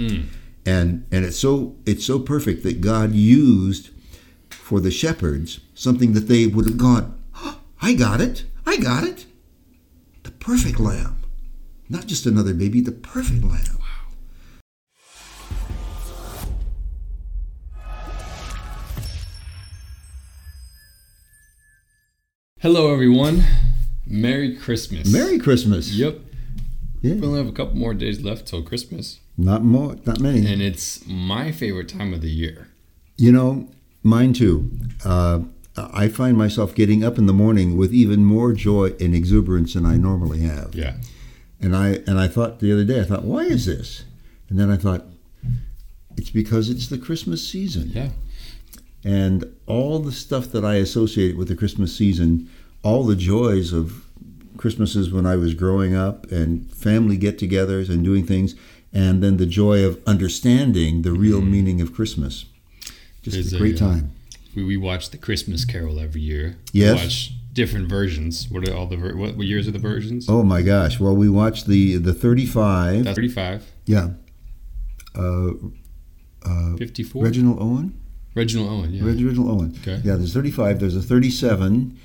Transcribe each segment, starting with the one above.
Hmm. and and it's so it's so perfect that God used for the shepherds something that they would have gone, "Oh, I got it, I got it, the perfect lamb, not just another baby, the perfect lamb. Hello, everyone. Merry Christmas. Merry Christmas. Yep. Yeah. We only have a couple more days left till Christmas, Not more, not many. and it's my favorite time of the year. You know, mine too. Uh, I find myself getting up in the morning with even more joy and exuberance than I normally have. Yeah. And I and I thought the other day, I thought, why is this? And then I thought, it's because it's the Christmas season. Yeah. And all the stuff that I associate with the Christmas season, all the joys of Christmases when I was growing up and family get togethers and doing things, and then the joy of understanding the real meaning of Christmas. Just There's a a, great uh, time. We, we watch the Christmas Carol every year. Yes. We watch different versions. What are all the ver- what, what years are the versions? Oh my gosh! Well, we watched the the thirty five. Thirty five. Yeah. Uh, 54. Reginald Owen. Reginald Owen. Yeah. Reginald Owen. Okay. Yeah, there's 35. There's a 37.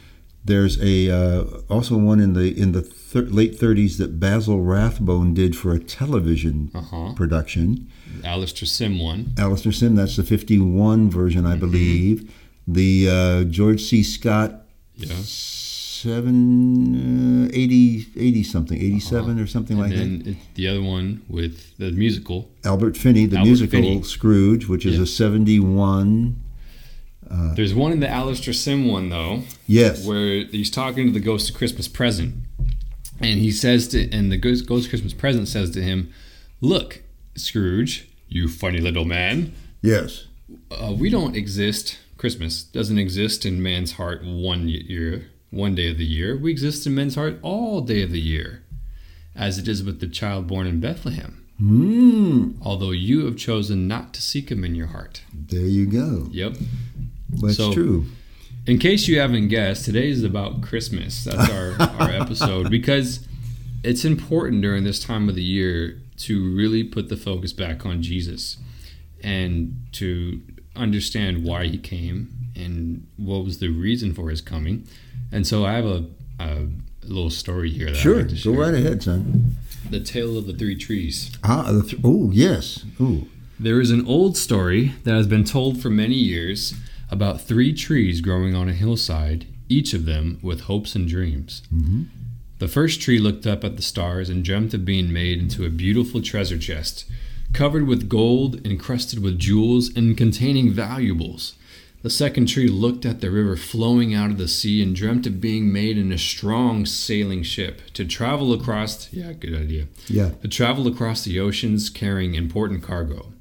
There's a uh, also one in the in the thir- late 30s that Basil Rathbone did for a television Uh huh. production. Alastair Sim one. Alastair Sim, that's the 51 version, I believe. The uh, George C. Scott Yeah. seven uh, 80 80 something 87 or something like that. and that. then it, the other one with the musical. Albert Finney, the Albert musical Finney. Scrooge, which is Yeah. a 71. There's one in the Alastair Sim one though, Yes. where he's talking to the ghost of Christmas present, and he says to, and the ghost, ghost Christmas present says to him, "Look, Scrooge, you funny little man, Yes. uh, we don't exist. Christmas doesn't exist in man's heart one year, one day of the year. We exist in men's heart all day of the year, as it is with the child born in Bethlehem. Hmm. Although you have chosen not to seek him in your heart." There you go. Yep. That's So- true. In case you haven't guessed, today is about Christmas. That's our, our episode because it's important during this time of the year to really put the focus back on Jesus and to understand why he came and what was the reason for his coming. And so I have a, a little story here Sure. like Go right ahead, son. The Tale of the Three Trees. Ah, the th- oh yes. Ooh. There is an old story that has been told for many years about three trees growing on a hillside, each of them with hopes and dreams. Mm-hmm. The first tree looked up at the stars and dreamt of being made into a beautiful treasure chest, covered with gold, encrusted with jewels, and containing valuables. The second tree looked at the river flowing out of the sea and dreamt of being made in a strong sailing ship to travel across. Yeah, good idea Yeah. to travel across the oceans carrying important cargo.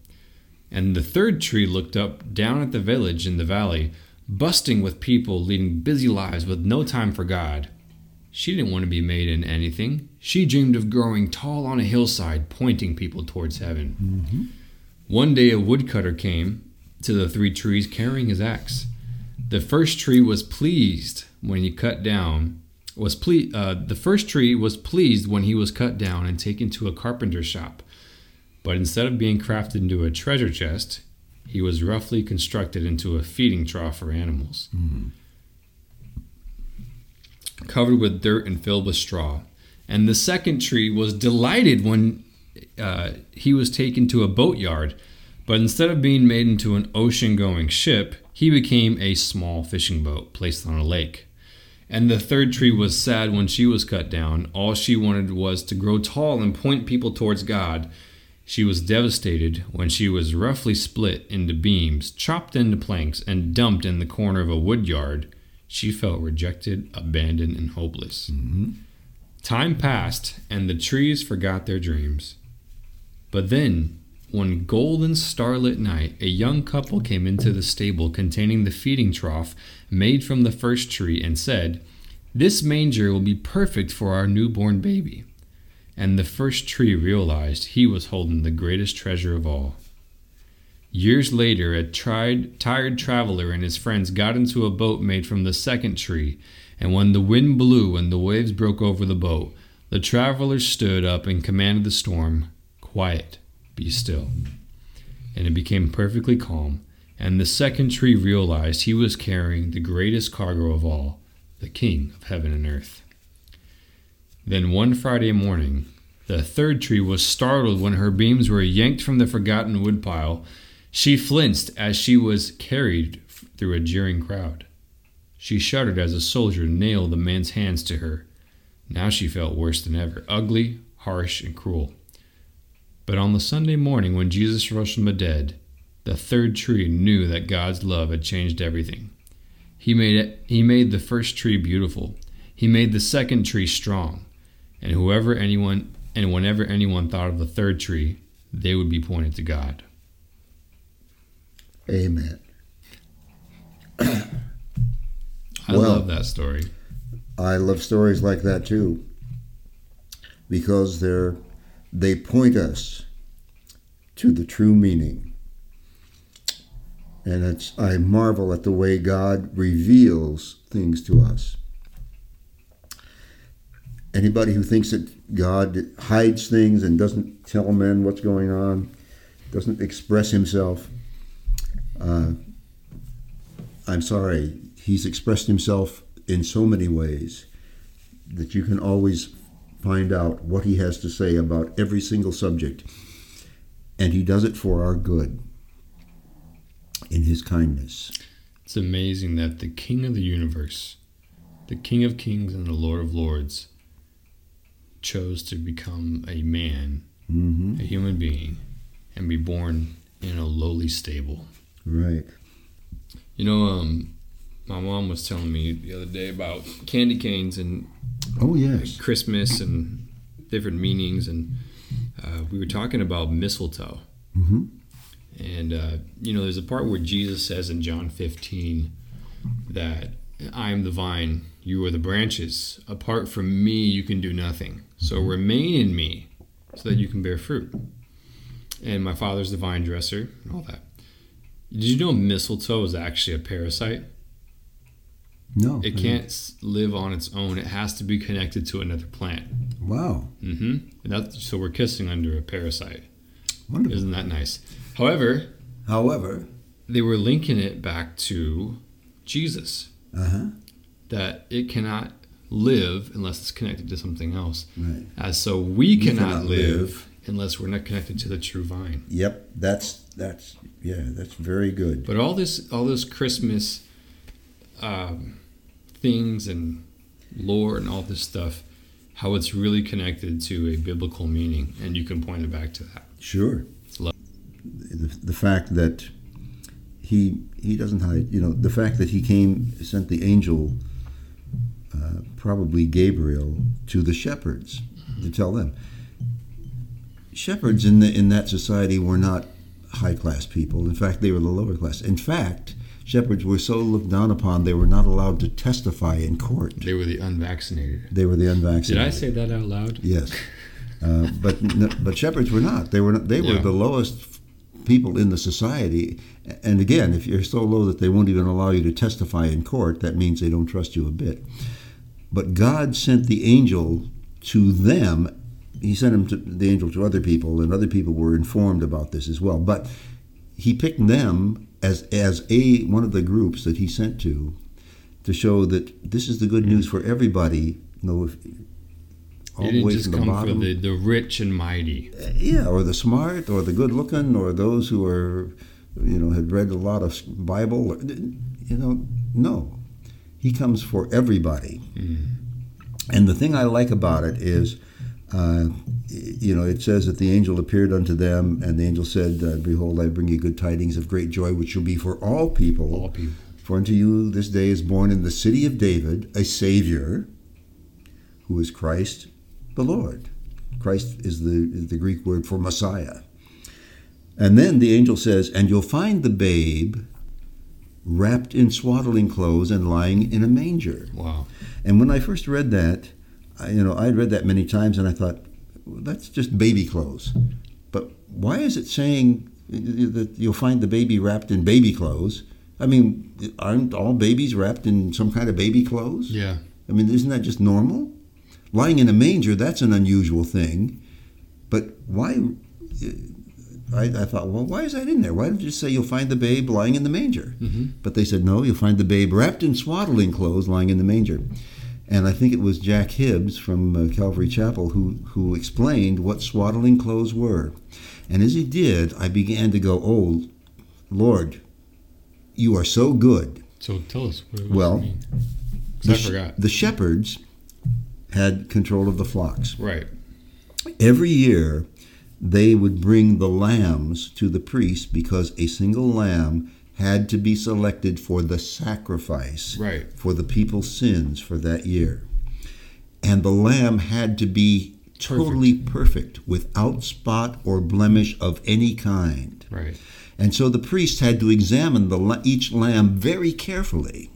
And the third tree looked up down at the village in the valley, busting with people leading busy lives with no time for God. She didn't want to be made in anything. She dreamed of growing tall on a hillside, pointing people towards heaven. One day a woodcutter came to the three trees carrying his axe. The first tree was pleased when he cut down was ple- uh, the first tree was pleased when he was cut down and taken to a carpenter's shop. But instead of being crafted into a treasure chest, he was roughly constructed into a feeding trough for animals. Covered with dirt and filled with straw. And the second tree was delighted when uh, he was taken to a boatyard, but instead of being made into an ocean going ship, he became a small fishing boat placed on a lake. And the third tree was sad when she was cut down. All she wanted was to grow tall and point people towards God. She was devastated when she was roughly split into beams, chopped into planks, and dumped in the corner of a wood yard. She felt rejected, abandoned, and hopeless. Mm-hmm. Time passed, and the trees forgot their dreams. But then, one golden starlit night, a young couple came into the stable containing the feeding trough made from the first tree and said, This manger will be perfect for our newborn baby. And the first tree realized he was holding the greatest treasure of all. Years later, a tried, tired traveler and his friends got into a boat made from the second tree, and when the wind blew and the waves broke over the boat, the travelers stood up and commanded the storm, Quiet, be still. and it became perfectly calm. And the second tree realized he was carrying the greatest cargo of all, the King of heaven and earth. Then one Friday morning, the third tree was startled when her beams were yanked from the forgotten woodpile. She flinched as she was carried through a jeering crowd. She shuddered as a soldier nailed the man's hands to her. Now she felt worse than ever ugly, harsh, and cruel. But on the Sunday morning when Jesus rose from the dead, the third tree knew that God's love had changed everything. He made it, he made the first tree beautiful. He made the second tree strong. And whoever anyone and whenever anyone thought of the third tree, they would be pointed to God. Amen. I Well- love that story. I love stories like that too, because they're they point us to the true meaning. And it's I marvel at the way God reveals things to us. Anybody who thinks that God hides things and doesn't tell men what's going on, doesn't express himself, uh, I'm sorry, he's expressed himself in so many ways that you can always find out what he has to say about every single subject. And he does it for our good in his kindness. It's amazing that the King of the universe, the King of kings and the Lord of lords, chose to become a man, hmm a human being, and be born in a lowly stable. Right. You know, um, my mom was telling me the other day about candy canes and Oh, yes. Christmas and different meanings, and uh, we were talking about mistletoe. hmm And, uh, you know, there's a part where Jesus says in John 15 that I am the vine, you are the branches. Apart from me, you can do nothing. So remain in me so that you can bear fruit. And my father's the vine dresser and all that. Did you know mistletoe is actually a parasite? No. It can't live on its own. It has to be connected to another plant. Wow. hmm And that's, so we're kissing under a parasite. Wonderful. Isn't that nice? However, However, they were linking it back to Jesus uh huh. that it cannot live unless it's connected to something else. Right. As so we cannot, cannot live, live. unless we're not connected to the true vine. Yep. That's that's yeah. That's very good. But all this all this Christmas um, things and lore and all this stuff, how it's really connected to a biblical meaning, and you can point it back to that. Sure. The, the fact that he he doesn't hide, you know, the fact that he came sent the angel, uh, probably Gabriel, to the shepherds to tell them. Shepherds in the, in that society were not high class people. In fact, they were the lower class. In fact, shepherds were so looked down upon they were not allowed to testify in court. They were the unvaccinated. They were the unvaccinated. Did. I say that out loud? Yes, uh, but n- but shepherds were not. They were not, they were Yeah. the lowest people in the society. And again, if you're so low that they won't even allow you to testify in court, that means they don't trust you a bit. But God sent the angel to them. He sent him to the angel to other people, and other people were informed about this as well. But he picked them as as a one of the groups that he sent to to show that this is the good news for everybody. You know, if, all It the way just the come bottom. for the, the rich and mighty. Uh, yeah, or the smart, or the good-looking, or those who are, you know, had read a lot of Bible. or- You know, no, he comes for everybody. And the thing I like about it is, uh, you know, it says that the angel appeared unto them, and the angel said, uh, "Behold, I bring you good tidings of great joy, which shall be for all people. All people. For unto you this day is born in the city of David a Savior, who is Christ the Lord. Christ is the, is the Greek word for Messiah. And then the angel says, And you'll find the babe wrapped in swaddling clothes and lying in a manger. Wow. And when I first read that, I, you know, I'd read that many times and I thought, well, that's just baby clothes. But why is it saying that you'll find the baby wrapped in baby clothes? I mean, aren't all babies wrapped in some kind of baby clothes? Yeah. I mean, isn't that just normal? Lying in a manger, that's an unusual thing. But why? I, I thought, well, why is that in there? Why did you say you'll find the babe lying in the manger? Mm-hmm. But they said, no, you'll find the babe wrapped in swaddling clothes lying in the manger. And I think it was Jack Hibbs from uh, Calvary Chapel who, who explained what swaddling clothes were. And as he did, I began to go, oh, Lord, you are so good. So tell us. What, what Well, does it mean? 'Cause The, I sh- forgot. the shepherds had control of the flocks. Right. Every year, they would bring the lambs to the priest because a single lamb had to be selected for the sacrifice Right. for the people's sins for that year. And the lamb had to be totally perfect, without spot or blemish of any kind. Right. And so the priest had to examine the, each lamb very carefully.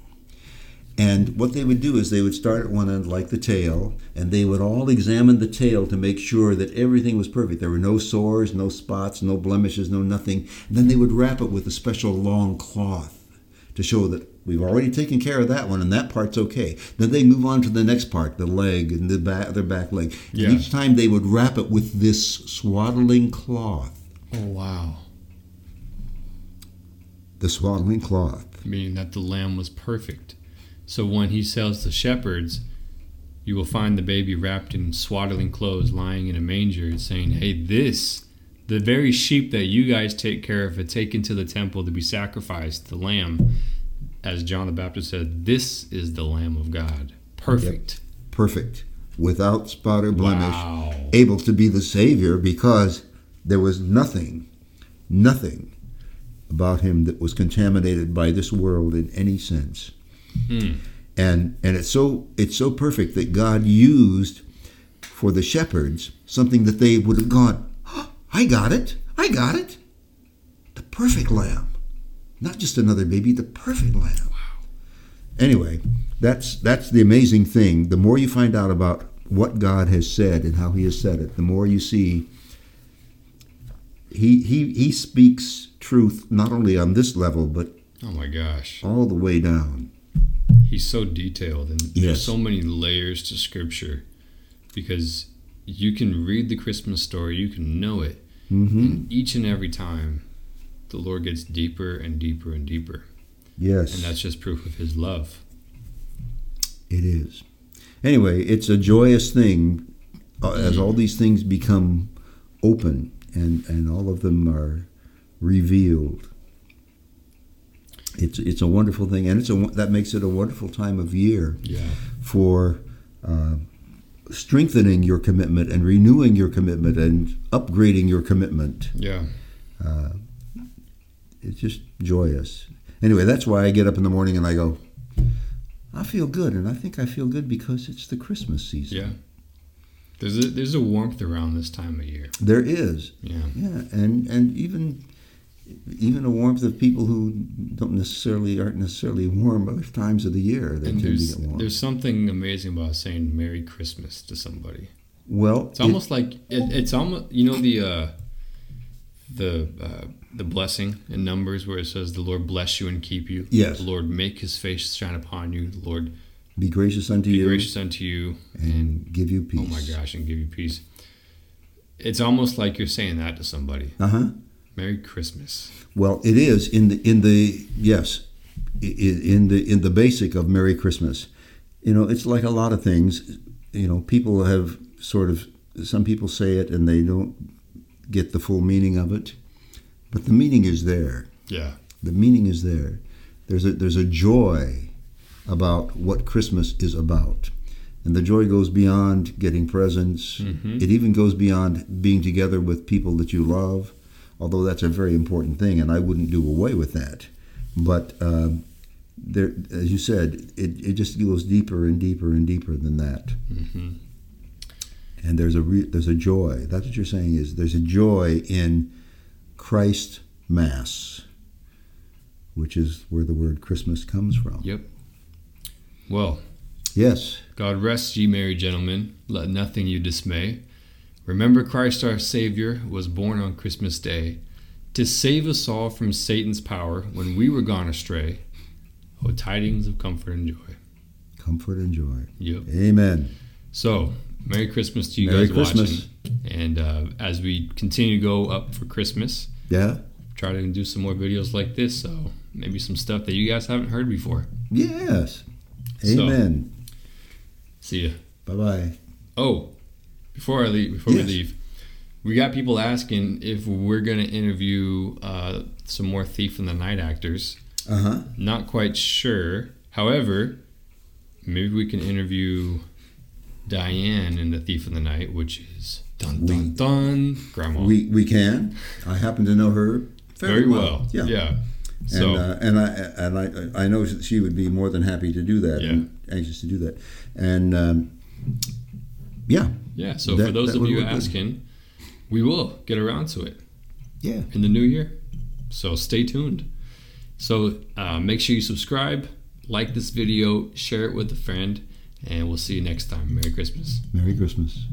And what they would do is they would start at one end, like the tail, and they would all examine the tail to make sure that everything was perfect. There were no sores, no spots, no blemishes, no nothing. And then they would wrap it with a special long cloth to show that we've already taken care of that one and that part's okay. Then they move on to the next part, the leg and the back, their back leg. Yeah. And each time they would wrap it with this swaddling cloth. Oh wow. The swaddling cloth. Meaning that the lamb was perfect. So when he sells the shepherds, you will find the baby wrapped in swaddling clothes, lying in a manger, saying, "Hey, this." The very sheep that you guys take care of and taken to the temple to be sacrificed, the lamb, as John the Baptist said, this is the Lamb of God. Perfect. perfect, without spot or blemish, Wow. able to be the Savior because there was nothing, nothing about him that was contaminated by this world in any sense. Hmm. And and it's so it's so perfect that God used for the shepherds something that they would have gone, "Oh, I got it, I got it. The perfect lamb. Not just another baby, the perfect lamb. Anyway, that's that's the amazing thing. The more you find out about what God has said and how He has said it, the more you see He He He speaks truth not only on this level but Oh my gosh. all the way down. He's so detailed and Yes. there's so many layers to scripture because you can read the Christmas story, you can know it, hmm and each and every time the Lord gets deeper and deeper and deeper. Yes, And that's just proof of his love. it is. Anyway, it's a joyous thing uh, as Mm-hmm. all these things become open and and all of them are revealed. It's it's a wonderful thing, and it's a that makes it a wonderful time of year Yeah. for uh, strengthening your commitment and renewing your commitment and upgrading your commitment. Yeah. Uh, it's just joyous. Anyway, that's why I get up in the morning and I go, I feel good, and I think I feel good because it's the Christmas season. Yeah. There's a there's a warmth around this time of year. There is, Yeah. yeah, and and even even the warmth of people who don't necessarily aren't necessarily warm other times of the year. They And tend to there's get warm. there's something amazing about saying Merry Christmas to somebody. well, It's almost like it, it's almost you know the uh, the uh, the blessing in Numbers where it says the Lord bless you and keep you. Yes. The Lord make His face shine upon you. The Lord be gracious unto be you gracious unto you. and give you peace. Oh my gosh, and give you peace. It's almost like you're saying that to somebody. Uh huh. Merry Christmas. Well, it is in the in the yes, in the in the basic of Merry Christmas. You know, it's like a lot of things. You know, people have sort of some people say it and they don't get the full meaning of it, but the meaning is there. Yeah. The meaning is there. There's a there's a joy about what Christmas is about. And the joy goes beyond getting presents. Mhm. It even goes beyond being together with people that you love, although that's a very important thing, and I wouldn't do away with that. But um, there, as you said, it, it just goes deeper and deeper and deeper than that. hmm And there's a re- there's a joy. That's what you're saying is there's a joy in Christ Mass, which is where the word Christmas comes from. Yep. Well, Yes. God rest ye merry gentlemen, let nothing you dismay. Remember Christ our Savior was born on Christmas Day to save us all from Satan's power when we were gone astray. Oh, tidings of comfort and joy. Comfort and joy. Yep. Amen. So, Merry Christmas to you Merry guys Christmas. watching. And uh, as we continue to go up for Christmas, Yeah. try to do some more videos like this. So maybe some stuff that you guys haven't heard before. Yes. So- Amen. See ya. bye bye. Oh, before I leave, before Yes. we leave, we got people asking if we're gonna interview uh, some more Thief in the Night actors. Uh huh. Not quite sure. However, maybe we can interview Diane in the Thief in the Night, which is dun dun We- dun grandma. We we can. I happen to know her very well. Yeah. Yeah. So and uh, and I and I I know she would be more than happy to do that. Yeah. and anxious to do that. And um, yeah, yeah. So that- for those of you work good. asking, we will get around to it. yeah. in the new year. So stay tuned. So uh, make sure you subscribe, like this video, share it with a friend, and we'll see you next time. Merry Christmas. Merry Christmas.